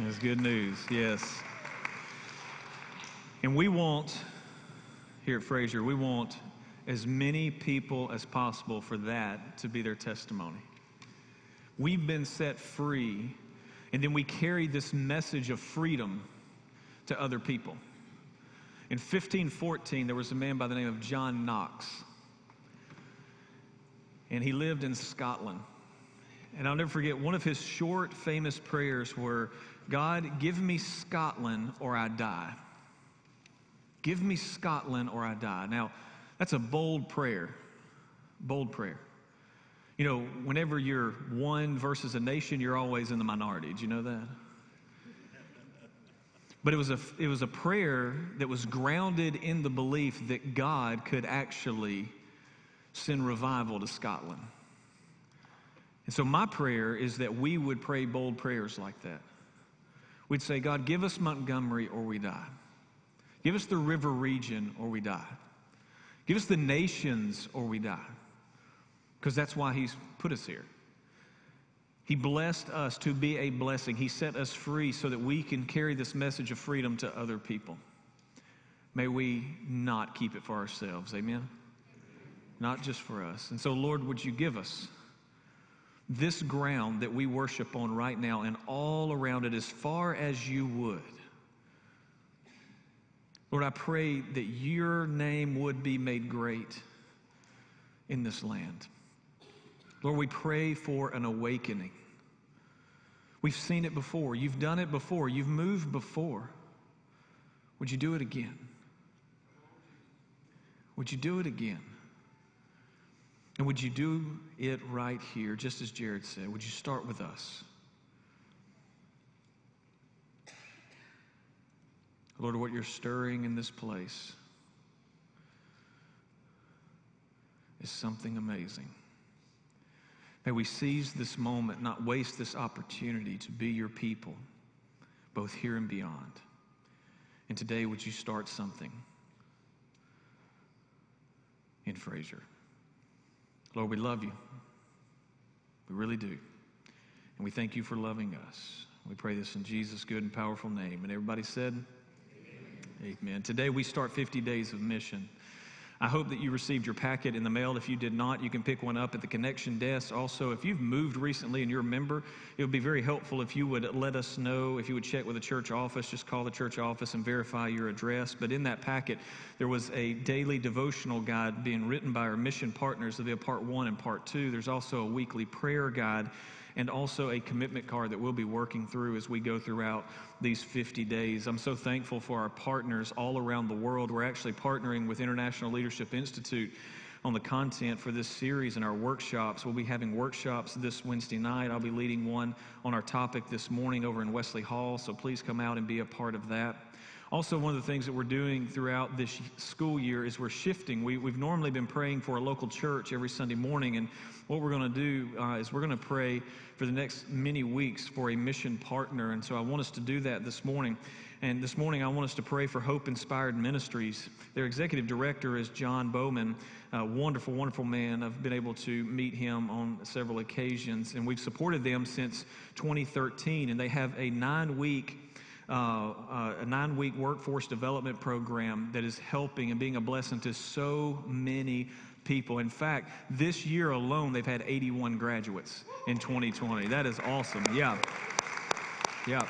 That's good news, yes. And we want, here at Frazer, we want as many people as possible for that to be their testimony. We've been set free, and then we carry this message of freedom to other people. In 1514, there was a man by the name of John Knox, and he lived in Scotland. And I'll never forget, one of his short, famous prayers were God, give me Scotland or I die. Give me Scotland or I die. Now, that's a bold prayer. Bold prayer. You know, whenever you're one versus a nation, you're always in the minority. Did you know that? But it was, a, it was a prayer that was grounded in the belief that God could actually send revival to Scotland. And so, my prayer is that we would pray bold prayers like that. We'd say, God, give us Montgomery or we die. Give us the river region or we die. Give us the nations or we die. Because that's why He's put us here. He blessed us to be a blessing. He set us free so that we can carry this message of freedom to other people. May we not keep it for ourselves. Amen? Not just for us. And so, Lord, would you give us this ground that we worship on right now and all around it as far as you would? Lord, I pray that your name would be made great in this land. Lord, we pray for an awakening. We've seen it before. You've done it before. You've moved before. Would you do it again? Would you do it again? And would you do it right here, just as Jared said? Would you start with us? Lord, what you're stirring in this place is something amazing. May we seize this moment, not waste this opportunity to be your people, both here and beyond. And today, would you start something in Frazer? Lord, we love you. We really do. And we thank you for loving us. We pray this in Jesus' good and powerful name. And everybody said, Amen. Amen. Today we start 50 days of mission. I hope that you received your packet in the mail. If you did not, you can pick one up at the connection desk. Also, if you've moved recently and you're a member, it would be very helpful if you would let us know, if you would check with the church office, just call the church office and verify your address. But in that packet, there was a daily devotional guide being written by our mission partners. Be a part one and part two. There's also a weekly prayer guide and also a commitment card that we'll be working through as we go throughout these 50 days. I'm so thankful for our partners all around the world. We're actually partnering with International Leadership Institute on the content for this series and our workshops. We'll be having workshops this Wednesday night. I'll be leading one on our topic this morning over in Wesley Hall, so please come out and be a part of that. Also, one of the things that we're doing throughout this school year is we're shifting. We, have normally been praying for a local church every Sunday morning, and what we're going to do uh, is we're going to pray for the next many weeks for a mission partner. And so I want us to do that this morning. And this morning, I want us to pray for Hope Inspired Ministries. Their executive director is John Bowman, a wonderful, wonderful man. I've been able to meet him on several occasions, and we've supported them since 2013. And they have a nine week uh, uh, a nine week workforce development program that is helping and being a blessing to so many people. In fact, this year alone, they've had 81 graduates in 2020. That is awesome. Yeah. Yeah.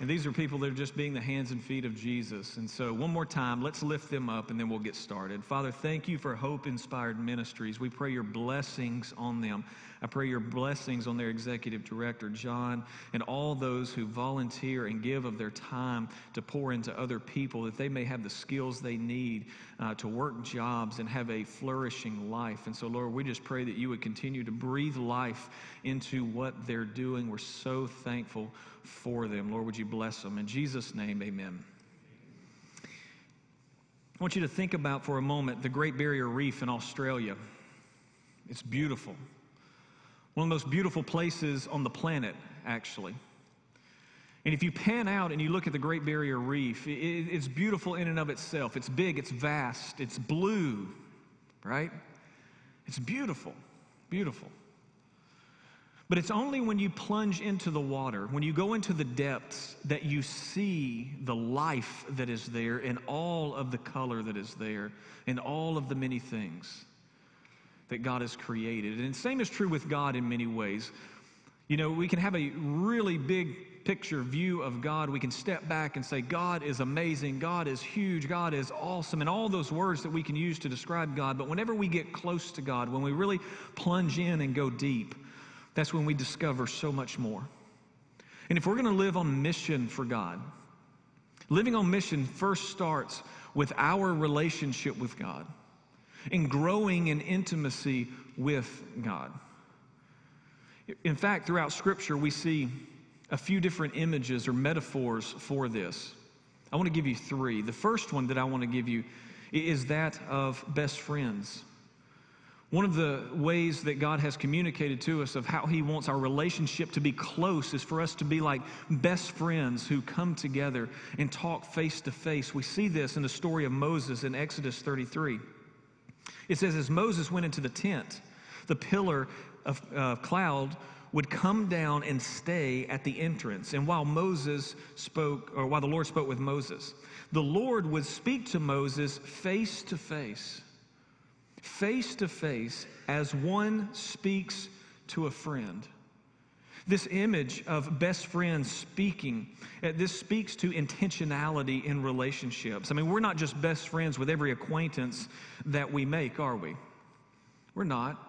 And these are people that are just being the hands and feet of Jesus. And so, one more time, let's lift them up and then we'll get started. Father, thank you for Hope Inspired Ministries. We pray your blessings on them. I pray your blessings on their executive director, John, and all those who volunteer and give of their time to pour into other people, that they may have the skills they need uh, to work jobs and have a flourishing life. And so, Lord, we just pray that you would continue to breathe life into what they're doing. We're so thankful for them. Lord, would you bless them? In Jesus' name, amen. I want you to think about for a moment the Great Barrier Reef in Australia. It's beautiful. One of the most beautiful places on the planet, actually. And if you pan out and you look at the Great Barrier Reef, it's beautiful in and of itself. It's big, it's vast, it's blue, right? It's beautiful, beautiful. But it's only when you plunge into the water, when you go into the depths, that you see the life that is there and all of the color that is there and all of the many things that God has created. And the same is true with God in many ways. You know, we can have a really big picture view of God. We can step back and say, God is amazing, God is huge, God is awesome, and all those words that we can use to describe God. But whenever we get close to God, when we really plunge in and go deep, that's when we discover so much more. And if we're going to live on mission for God, living on mission first starts with our relationship with God and growing in intimacy with God. In fact, throughout Scripture, we see a few different images or metaphors for this. I want to give you three. The first one that I want to give you is that of best friends. One of the ways that God has communicated to us of how He wants our relationship to be close is for us to be like best friends who come together and talk face to face. We see this in the story of Moses in Exodus 33. It says, As Moses went into the tent, the pillar of uh, cloud would come down and stay at the entrance. And while Moses spoke, or while the Lord spoke with Moses, the Lord would speak to Moses face to face face to face as one speaks to a friend. This image of best friends speaking, uh, this speaks to intentionality in relationships. I mean, we're not just best friends with every acquaintance that we make, are we? We're not.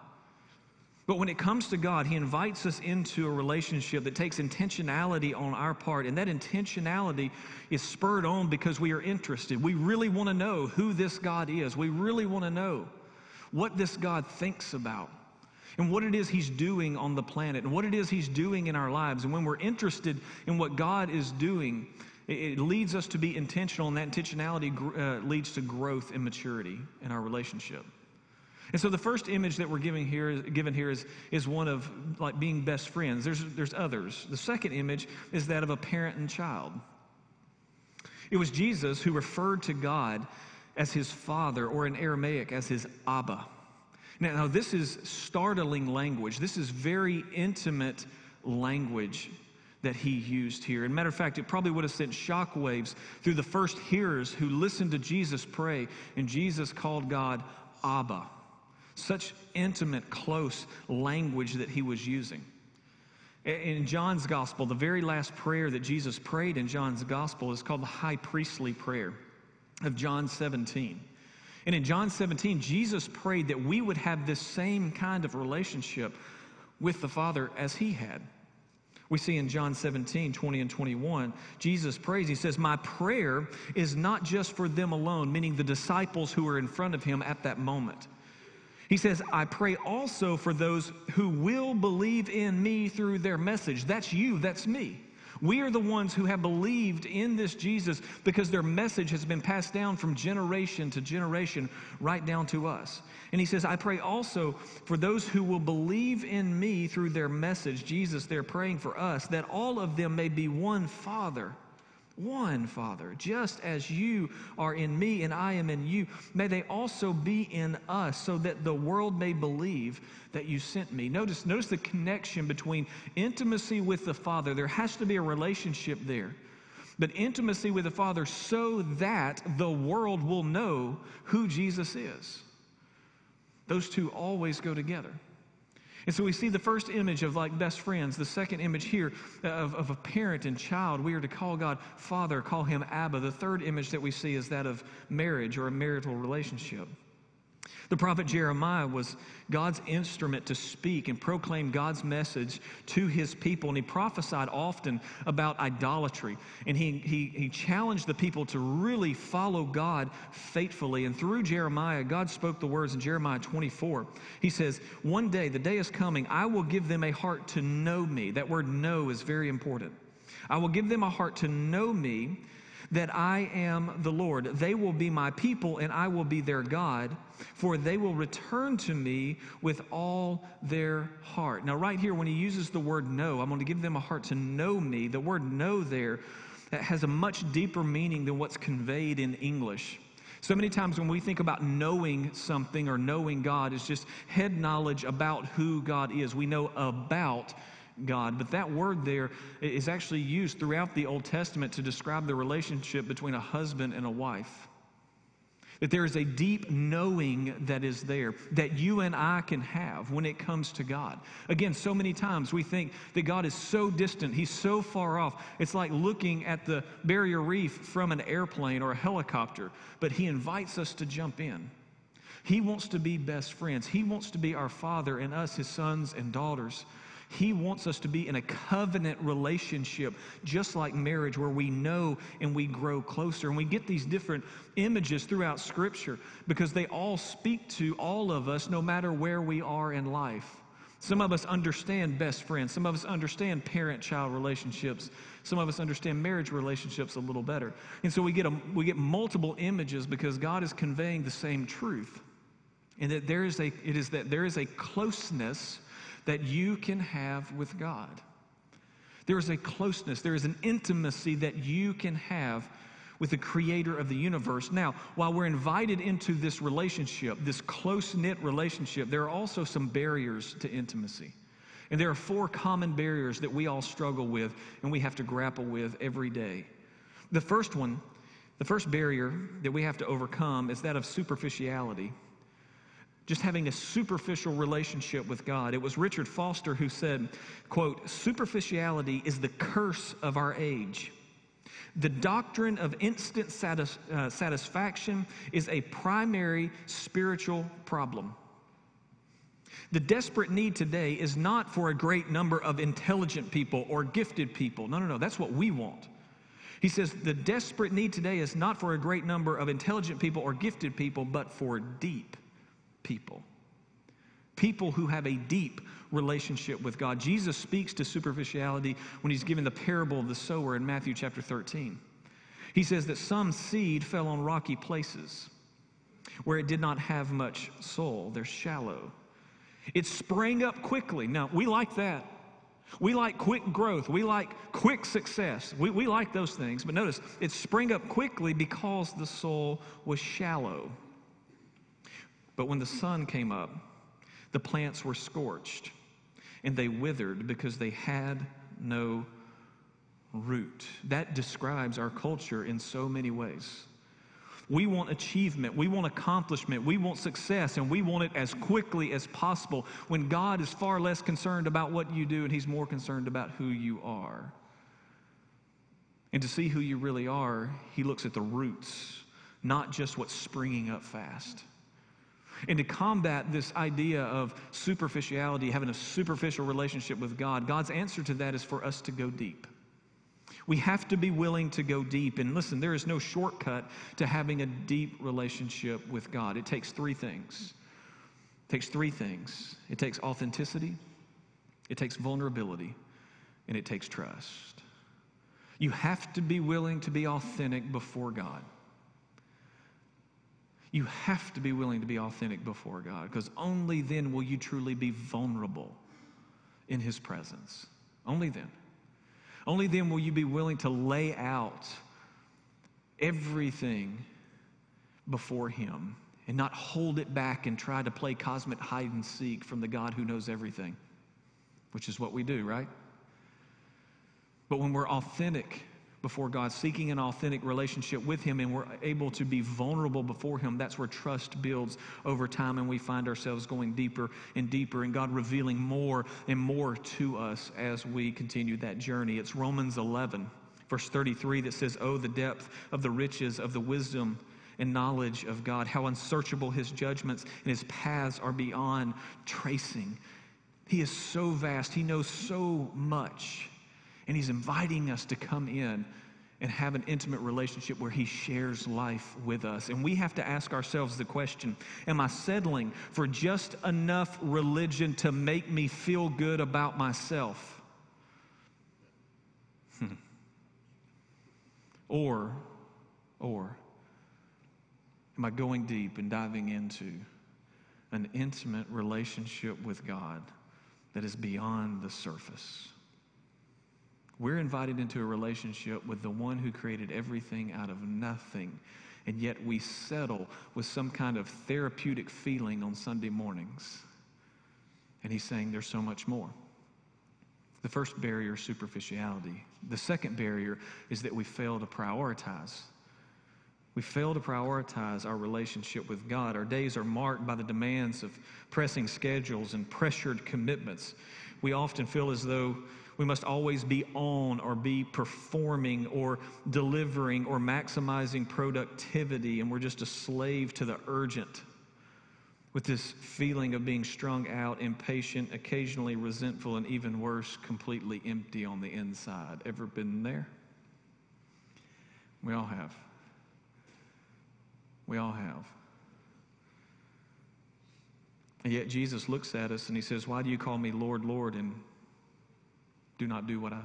But when it comes to God, He invites us into a relationship that takes intentionality on our part. And that intentionality is spurred on because we are interested. We really want to know who this God is. We really want to know what this God thinks about and what it is He's doing on the planet and what it is He's doing in our lives. And when we're interested in what God is doing, it leads us to be intentional, and that intentionality uh, leads to growth and maturity in our relationship. And so the first image that we're giving here, given here is, is one of like being best friends. There's, there's others. The second image is that of a parent and child. It was Jesus who referred to God as his father, or in Aramaic as his Abba. Now, this is startling language. This is very intimate language that he used here. And matter of fact, it probably would have sent shockwaves through the first hearers who listened to Jesus pray, and Jesus called God Abba. Such intimate, close language that he was using. In John's gospel, the very last prayer that Jesus prayed in John's gospel is called the high priestly prayer of John 17. And in John 17, Jesus prayed that we would have this same kind of relationship with the Father as he had. We see in John 17, 20 and 21, Jesus prays. He says, My prayer is not just for them alone, meaning the disciples who are in front of him at that moment. He says, I pray also for those who will believe in me through their message. That's you, that's me. We are the ones who have believed in this Jesus because their message has been passed down from generation to generation right down to us. And he says, I pray also for those who will believe in me through their message. Jesus, they're praying for us that all of them may be one Father one, Father, just as you are in me and I am in you. May they also be in us, so that the world may believe that you sent me. Notice, notice the connection between intimacy with the Father. There has to be a relationship there. But intimacy with the Father so that the world will know who Jesus is. Those two always go together. And so we see the first image of like best friends, the second image here uh, of, of a parent and child. We are to call God Father, call him Abba. The third image that we see is that of marriage or a marital relationship. The prophet Jeremiah was God's instrument to speak and proclaim God's message to his people. And he prophesied often about idolatry. And he, he, he challenged the people to really follow God faithfully. And through Jeremiah, God spoke the words in Jeremiah 24. He says, One day, the day is coming, I will give them a heart to know me. That word know is very important. I will give them a heart to know me that I am the Lord. They will be my people, and I will be their God, for they will return to me with all their heart. Now, right here, when he uses the word know, I'm going to give them a heart to know me. The word know there has a much deeper meaning than what's conveyed in English. So many times when we think about knowing something or knowing God, it's just head knowledge about who God is. We know about God. But that word there is actually used throughout the Old Testament to describe the relationship between a husband and a wife. That there is a deep knowing that is there that you and I can have when it comes to God. Again, so many times we think that God is so distant, He's so far off. It's like looking at the barrier reef from an airplane or a helicopter, but He invites us to jump in. He wants to be best friends, He wants to be our Father and us, His sons and daughters. He wants us to be in a covenant relationship, just like marriage, where we know and we grow closer. And we get these different images throughout Scripture because they all speak to all of us, no matter where we are in life. Some of us understand best friends. Some of us understand parent child relationships. Some of us understand marriage relationships a little better. And so we get, a, we get multiple images because God is conveying the same truth. And that there is a, it is that there is a closeness that you can have with God. There is a closeness, there is an intimacy that you can have with the creator of the universe. Now, while we're invited into this relationship, this close knit relationship, there are also some barriers to intimacy. And there are four common barriers that we all struggle with and we have to grapple with every day. The first one, the first barrier that we have to overcome is that of superficiality just having a superficial relationship with God. It was Richard Foster who said, quote, superficiality is the curse of our age. The doctrine of instant satis- uh, satisfaction is a primary spiritual problem. The desperate need today is not for a great number of intelligent people or gifted people. No, no, no, that's what we want. He says the desperate need today is not for a great number of intelligent people or gifted people, but for deep people. People who have a deep relationship with God. Jesus speaks to superficiality when he's given the parable of the sower in Matthew chapter 13. He says that some seed fell on rocky places where it did not have much soul. They're shallow. It sprang up quickly. Now, we like that. We like quick growth. We like quick success. We, we like those things. But notice, it sprang up quickly because the soul was shallow. But when the sun came up, the plants were scorched and they withered because they had no root. That describes our culture in so many ways. We want achievement, we want accomplishment, we want success, and we want it as quickly as possible when God is far less concerned about what you do and He's more concerned about who you are. And to see who you really are, He looks at the roots, not just what's springing up fast. And to combat this idea of superficiality, having a superficial relationship with God, God's answer to that is for us to go deep. We have to be willing to go deep. And listen, there is no shortcut to having a deep relationship with God. It takes three things. It takes three things. It takes authenticity, it takes vulnerability, and it takes trust. You have to be willing to be authentic before God. You have to be willing to be authentic before God because only then will you truly be vulnerable in His presence. Only then. Only then will you be willing to lay out everything before Him and not hold it back and try to play cosmic hide and seek from the God who knows everything, which is what we do, right? But when we're authentic before God, seeking an authentic relationship with Him, and we're able to be vulnerable before Him, that's where trust builds over time, and we find ourselves going deeper and deeper, and God revealing more and more to us as we continue that journey. It's Romans 11, verse 33, that says, Oh, the depth of the riches of the wisdom and knowledge of God, how unsearchable His judgments and His paths are beyond tracing. He is so vast, He knows so much. And He's inviting us to come in and have an intimate relationship where He shares life with us. And we have to ask ourselves the question Am I settling for just enough religion to make me feel good about myself? Hmm. Or, or, am I going deep and diving into an intimate relationship with God that is beyond the surface? We're invited into a relationship with the one who created everything out of nothing. and yet we settle with some kind of therapeutic feeling on Sunday mornings. And he's saying there's so much more. The first barrier is superficiality. The second barrier is that we fail to prioritize. We fail to prioritize our relationship with God. Our days are marked by the demands of pressing schedules and pressured commitments. We often feel as though we must always be on or be performing or delivering or maximizing productivity, and we're just a slave to the urgent with this feeling of being strung out, impatient, occasionally resentful, and even worse, completely empty on the inside. Ever been there? We all have. We all have. And yet Jesus looks at us and he says, Why do you call me Lord, Lord, and do not do what I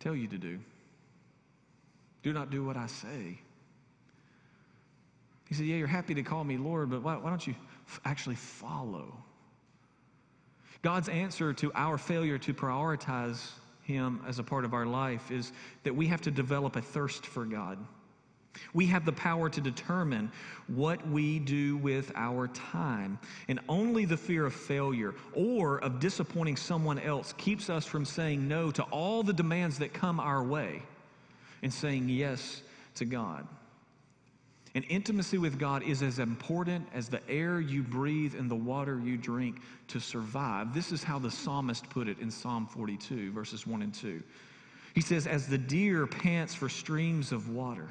tell you to do? Do not do what I say. He said, Yeah, you're happy to call me Lord, but why, why don't you f- actually follow? God's answer to our failure to prioritize Him as a part of our life is that we have to develop a thirst for God. We have the power to determine what we do with our time. And only the fear of failure or of disappointing someone else keeps us from saying no to all the demands that come our way and saying yes to God. And intimacy with God is as important as the air you breathe and the water you drink to survive. This is how the psalmist put it in Psalm 42, verses 1 and 2. He says, As the deer pants for streams of water,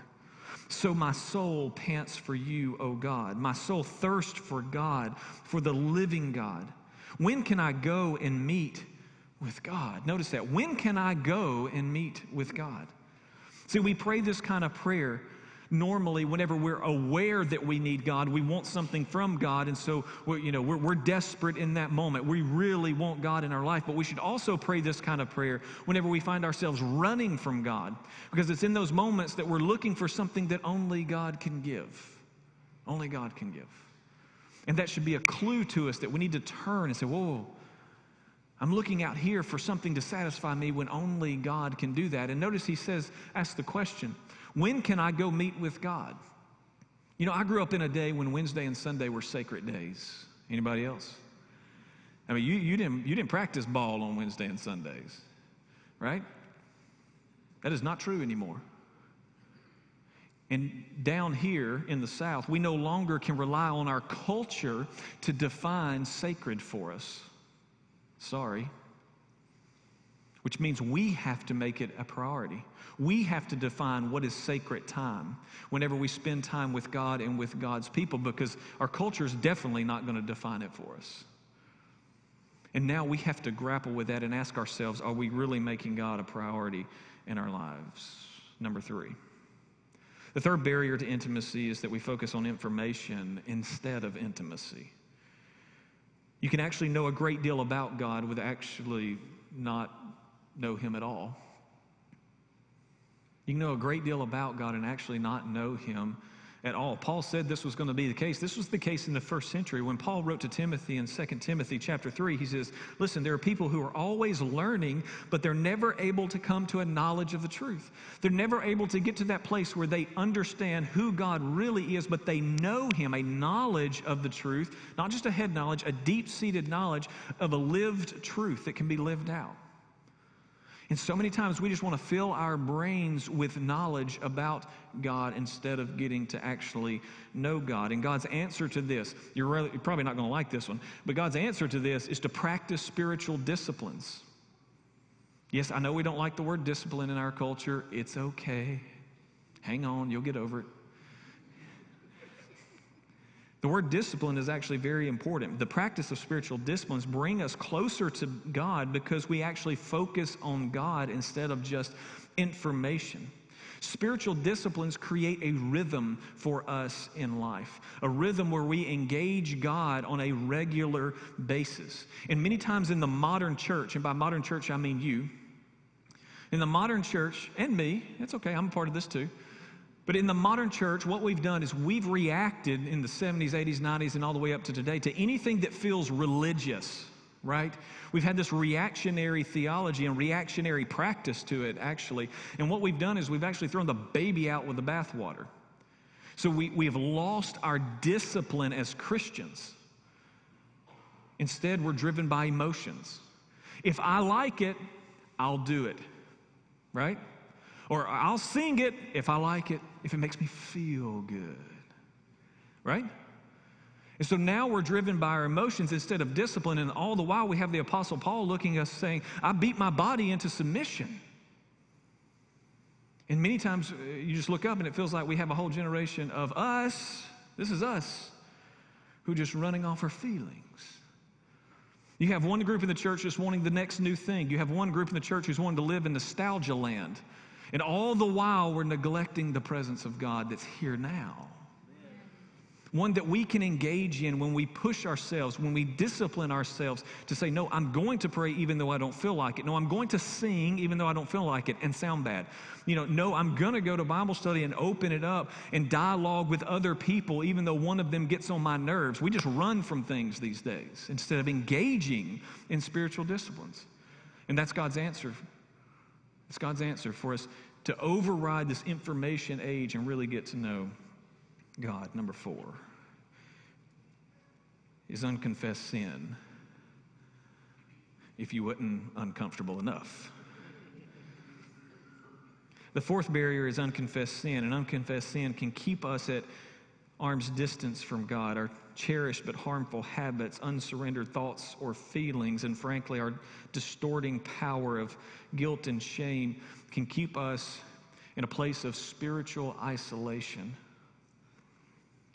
so my soul pants for you, O God. My soul thirsts for God, for the living God. When can I go and meet with God? Notice that. When can I go and meet with God? See, we pray this kind of prayer normally whenever we're aware that we need God, we want something from God, and so we're, you know we're, we're desperate in that moment. We really want God in our life, but we should also pray this kind of prayer whenever we find ourselves running from God, because it's in those moments that we're looking for something that only God can give. Only God can give. And that should be a clue to us that we need to turn and say, Whoa, I'm looking out here for something to satisfy me when only God can do that. And notice he says, Ask the question, when can I go meet with God? You know, I grew up in a day when Wednesday and Sunday were sacred days. Anybody else? I mean, you, you, didn't, you didn't practice ball on Wednesday and Sundays, right? That is not true anymore. And down here in the South, we no longer can rely on our culture to define sacred for us. Sorry. Which means we have to make it a priority. We have to define what is sacred time whenever we spend time with God and with God's people because our culture is definitely not going to define it for us. And now we have to grapple with that and ask ourselves are we really making God a priority in our lives? Number three. The third barrier to intimacy is that we focus on information instead of intimacy. You can actually know a great deal about God with actually not know Him at all. You can know a great deal about God and actually not know Him at all. Paul said this was going to be the case. This was the case in the first century. When Paul wrote to Timothy in 2 Timothy chapter 3, he says, Listen, there are people who are always learning, but they're never able to come to a knowledge of the truth. They're never able to get to that place where they understand who God really is, but they know Him, a knowledge of the truth, not just a head knowledge, a deep seated knowledge of a lived truth that can be lived out. And so many times we just want to fill our brains with knowledge about God instead of getting to actually know God. And God's answer to this, you're, really, you're probably not going to like this one, but God's answer to this is to practice spiritual disciplines. Yes, I know we don't like the word discipline in our culture. It's okay. Hang on, you'll get over it. The word discipline is actually very important. The practice of spiritual disciplines bring us closer to God because we actually focus on God instead of just information. Spiritual disciplines create a rhythm for us in life, a rhythm where we engage God on a regular basis. And many times in the modern church, and by modern church I mean you, in the modern church, and me, it's okay, I'm a part of this too. But in the modern church, what we've done is we've reacted in the 70s, 80s, 90s, and all the way up to today to anything that feels religious, right? We've had this reactionary theology and reactionary practice to it, actually. And what we've done is we've actually thrown the baby out with the bathwater. So we, we have lost our discipline as Christians. Instead, we're driven by emotions. If I like it, I'll do it, right? Or I'll sing it if I like it, if it makes me feel good, right? And so now we're driven by our emotions instead of discipline, and all the while we have the Apostle Paul looking at us saying, I beat my body into submission. And many times uh, you just look up and it feels like we have a whole generation of us, this is us, who just running off our feelings. You have one group in the church just wanting the next new thing. You have one group in the church who's wanting to live in nostalgia land. And all the while, we're neglecting the presence of God that's here now one that we can engage in when we push ourselves, when we discipline ourselves to say, No, I'm going to pray even though I don't feel like it. No, I'm going to sing even though I don't feel like it and sound bad. You know, no, I'm going to go to Bible study and open it up and dialogue with other people even though one of them gets on my nerves. We just run from things these days instead of engaging in spiritual disciplines. And that's God's answer. It's God's answer for us to override this information age and really get to know God. Number four is unconfessed sin. If you wasn't uncomfortable enough. The fourth barrier is unconfessed sin, and unconfessed sin can keep us at arm's distance from God. Our cherished but harmful habits, unsurrendered thoughts or feelings, and frankly, our distorting power of guilt and shame can keep us in a place of spiritual isolation.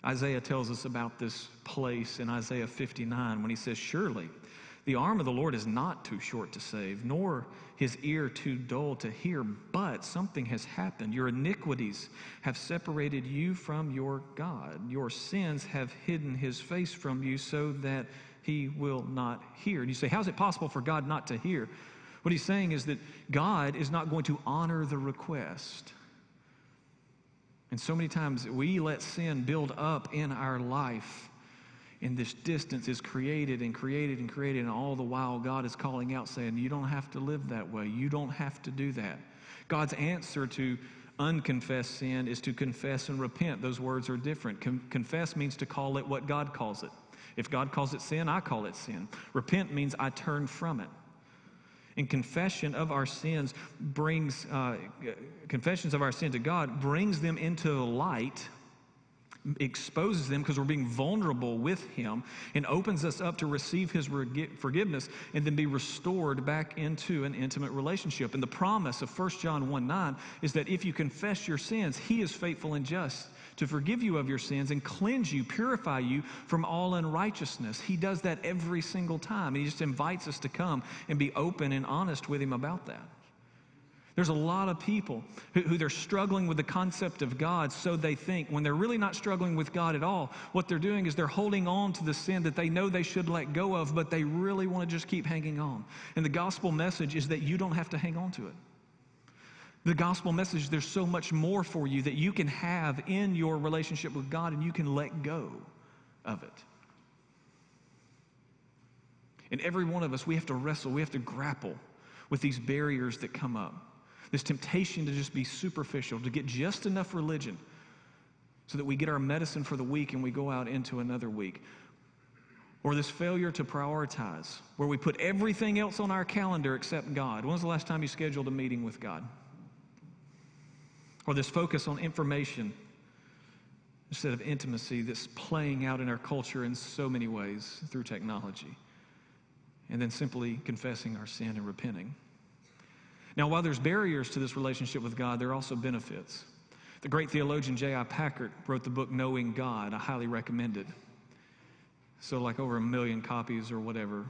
Isaiah tells us about this place in Isaiah 59 when he says, Surely the arm of the Lord is not too short to save, nor his ear too dull to hear, but something has happened. Your iniquities have separated you from your God. Your sins have hidden his face from you so that he will not hear. And you say, How is it possible for God not to hear? What he's saying is that God is not going to honor the request. And so many times we let sin build up in our life, and this distance is created and created and created, and all the while God is calling out saying, You don't have to live that way. You don't have to do that. God's answer to unconfessed sin is to confess and repent. Those words are different. Con- confess means to call it what God calls it. If God calls it sin, I call it sin. Repent means I turn from it. And confession of our sins brings, uh, confessions of our sin to God brings them into the light exposes them because we're being vulnerable with him and opens us up to receive his forgiveness and then be restored back into an intimate relationship and the promise of 1 john 1 9 is that if you confess your sins he is faithful and just to forgive you of your sins and cleanse you, purify you from all unrighteousness. He does that every single time. He just invites us to come and be open and honest with Him about that. There's a lot of people who, who, they're struggling with the concept of God, so they think. When they're really not struggling with God at all, what they're doing is they're holding on to the sin that they know they should let go of, but they really want to just keep hanging on. And the gospel message is that you don't have to hang on to it. The gospel message, there's so much more for you that you can have in your relationship with God and you can let go of it. And every one of us, we have to wrestle, we have to grapple with these barriers that come up. This temptation to just be superficial, to get just enough religion so that we get our medicine for the week and we go out into another week. Or this failure to prioritize, where we put everything else on our calendar except God. When was the last time you scheduled a meeting with God? or this focus on information instead of intimacy that's playing out in our culture in so many ways through technology. And then simply confessing our sin and repenting. Now, while there's barriers to this relationship with God, there are also benefits. The great theologian J.I. Packer wrote the book Knowing God. I highly recommend it. So, like over a million copies or whatever.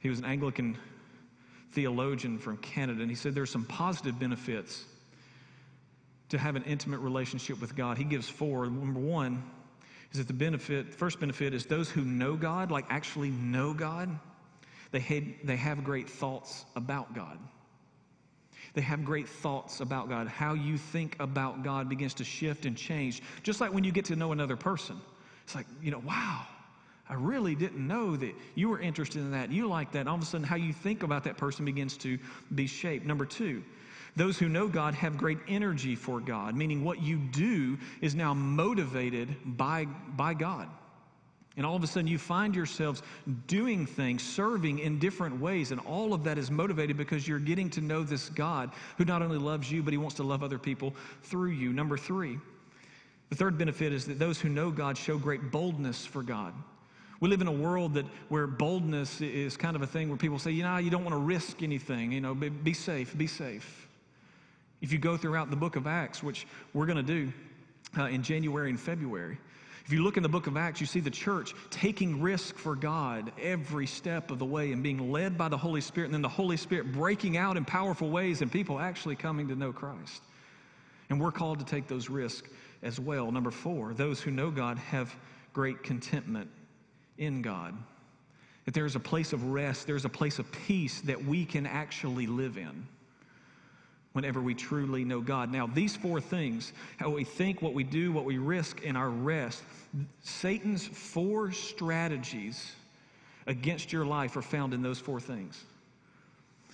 He was an Anglican theologian from Canada, and he said there's some positive benefits to have an intimate relationship with God. He gives four. Number one is that the benefit, first benefit is those who know God, like actually know God, they they have great thoughts about God. They have great thoughts about God. How you think about God begins to shift and change. Just like when you get to know another person. It's like, you know, wow, I really didn't know that you were interested in that. You like that. All of a sudden, how you think about that person begins to be shaped. Number two, Those who know God have great energy for God, meaning what you do is now motivated by, by God. And all of a sudden, you find yourselves doing things, serving in different ways. And all of that is motivated because you're getting to know this God who not only loves you, but he wants to love other people through you. Number three, the third benefit is that those who know God show great boldness for God. We live in a world that where boldness is kind of a thing where people say, you know, you don't want to risk anything, you know, be, be safe, be safe. If you go throughout the book of Acts, which we're going to do uh, in January and February, if you look in the book of Acts, you see the church taking risk for God every step of the way and being led by the Holy Spirit, and then the Holy Spirit breaking out in powerful ways and people actually coming to know Christ. And we're called to take those risks as well. Number four, those who know God have great contentment in God. That there's a place of rest, there's a place of peace that we can actually live in whenever we truly know God. Now, these four things how we think, what we do, what we risk, and our rest Satan's four strategies against your life are found in those four things.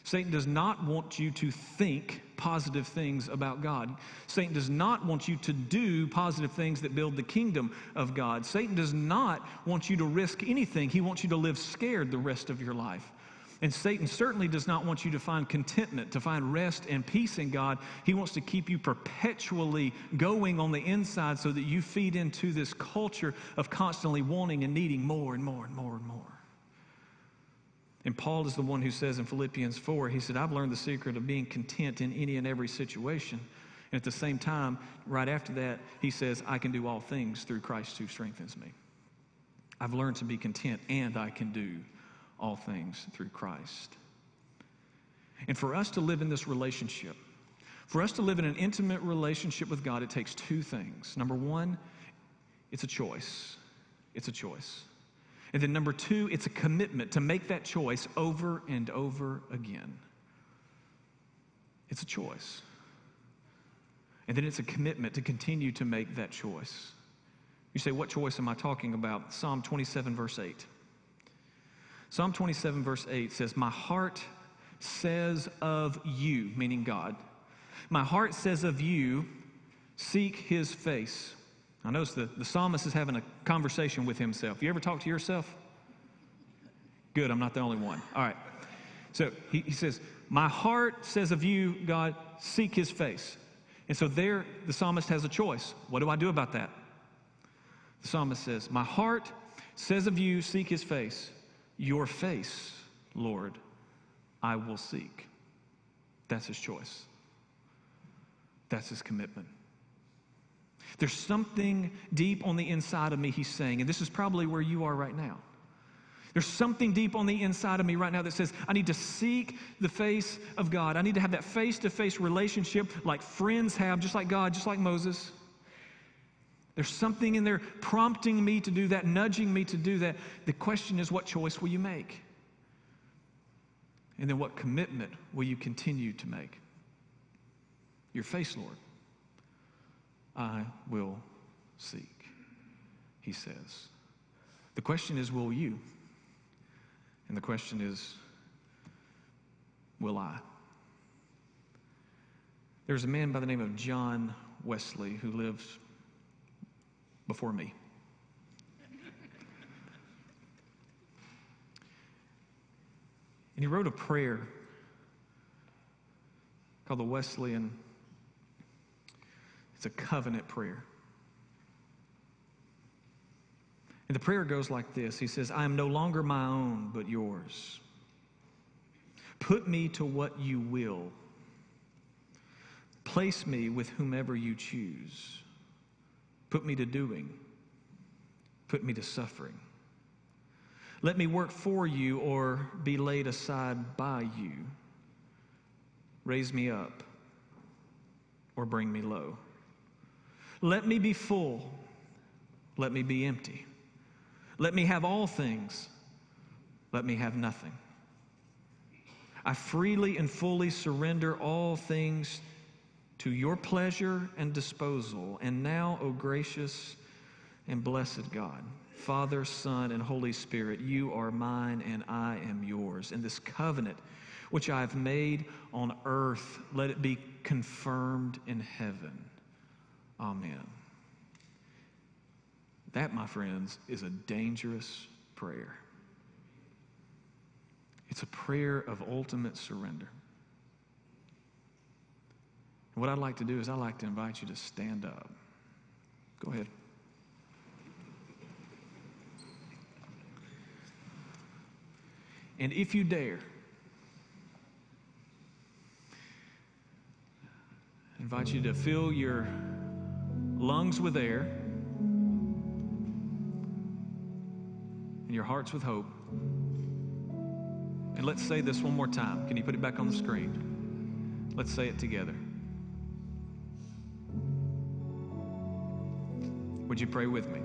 Satan does not want you to think positive things about God. Satan does not want you to do positive things that build the kingdom of God. Satan does not want you to risk anything. He wants you to live scared the rest of your life. And Satan certainly does not want you to find contentment, to find rest and peace in God. He wants to keep you perpetually going on the inside so that you feed into this culture of constantly wanting and needing more and more and more and more. And Paul is the one who says in Philippians 4, he said, I've learned the secret of being content in any and every situation. And at the same time, right after that, he says, I can do all things through Christ who strengthens me. I've learned to be content and I can do all things through Christ. And for us to live in this relationship, for us to live in an intimate relationship with God, it takes two things. Number one, it's a choice. It's a choice. And then number two, it's a commitment to make that choice over and over again. It's a choice. And then it's a commitment to continue to make that choice. You say, what choice am I talking about? Psalm 27, verse 8. Psalm 27, verse 8 says, My heart says of you, meaning God, my heart says of you, seek his face. I notice the, the psalmist is having a conversation with himself. You ever talk to yourself? Good, I'm not the only one. All right. So he, he says, My heart says of you, God, seek his face. And so there, the psalmist has a choice. What do I do about that? The psalmist says, My heart says of you, seek his face. Your face, Lord, I will seek. That's his choice. That's his commitment. There's something deep on the inside of me, he's saying, and this is probably where you are right now. There's something deep on the inside of me right now that says, I need to seek the face of God. I need to have that face to face relationship like friends have, just like God, just like Moses. There's something in there prompting me to do that, nudging me to do that. The question is, what choice will you make? And then what commitment will you continue to make? Your face, Lord, I will seek, he says. The question is, will you? And the question is, will I? There's a man by the name of John Wesley who lived before me. And he wrote a prayer called the Wesleyan. It's a covenant prayer. And the prayer goes like this He says, I am no longer my own, but yours. Put me to what you will. Place me with whomever you choose. Put me to doing. Put me to suffering. Let me work for you or be laid aside by you. Raise me up or bring me low. Let me be full. Let me be empty. Let me have all things. Let me have nothing. I freely and fully surrender all things to your pleasure and disposal. And now, O gracious and blessed God, Father, Son, and Holy Spirit, you are mine and I am yours. And this covenant which I have made on earth, let it be confirmed in heaven. Amen. That, my friends, is a dangerous prayer. It's a prayer of ultimate surrender. What I'd like to do is I'd like to invite you to stand up. Go ahead. And if you dare, I invite you to fill your lungs with air and your hearts with hope. And let's say this one more time. Can you put it back on the screen? Let's say it together. Would you pray with me?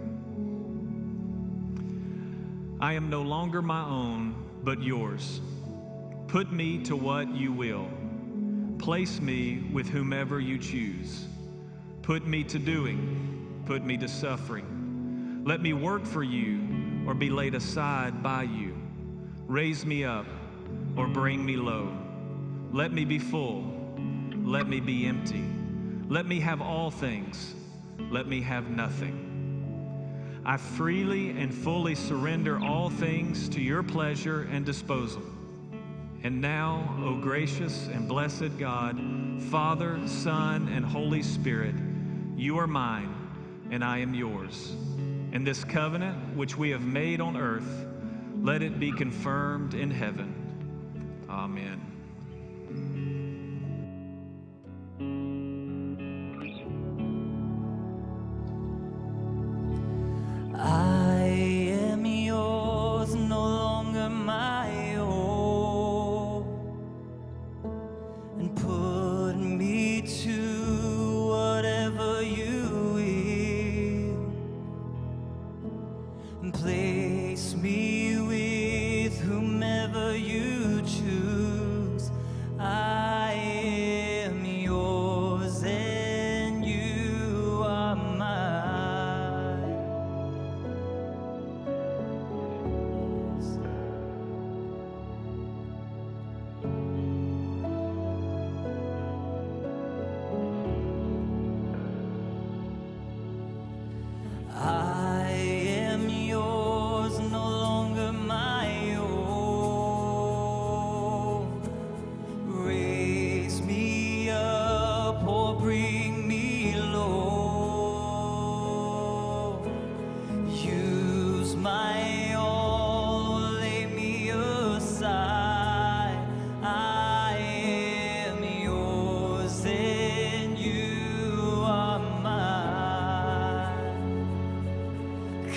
I am no longer my own, but yours. Put me to what you will. Place me with whomever you choose. Put me to doing. Put me to suffering. Let me work for you or be laid aside by you. Raise me up or bring me low. Let me be full. Let me be empty. Let me have all things. Let me have nothing. I freely and fully surrender all things to your pleasure and disposal. And now, O gracious and blessed God, Father, Son, and Holy Spirit, you are mine, and I am yours. And this covenant which we have made on earth, let it be confirmed in heaven. Amen.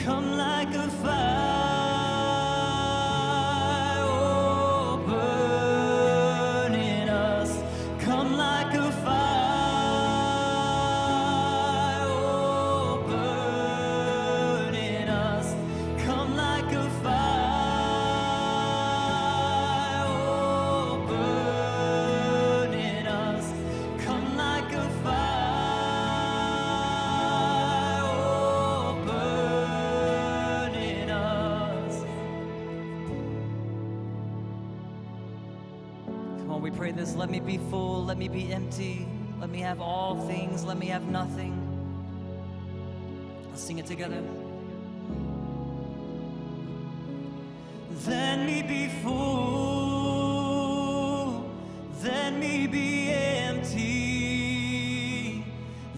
Come like a fire, me be empty, let me have all things, let me have nothing. Let's sing it together. Let me be full, let me be empty,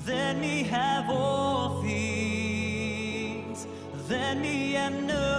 let me have all things, let me have nothing.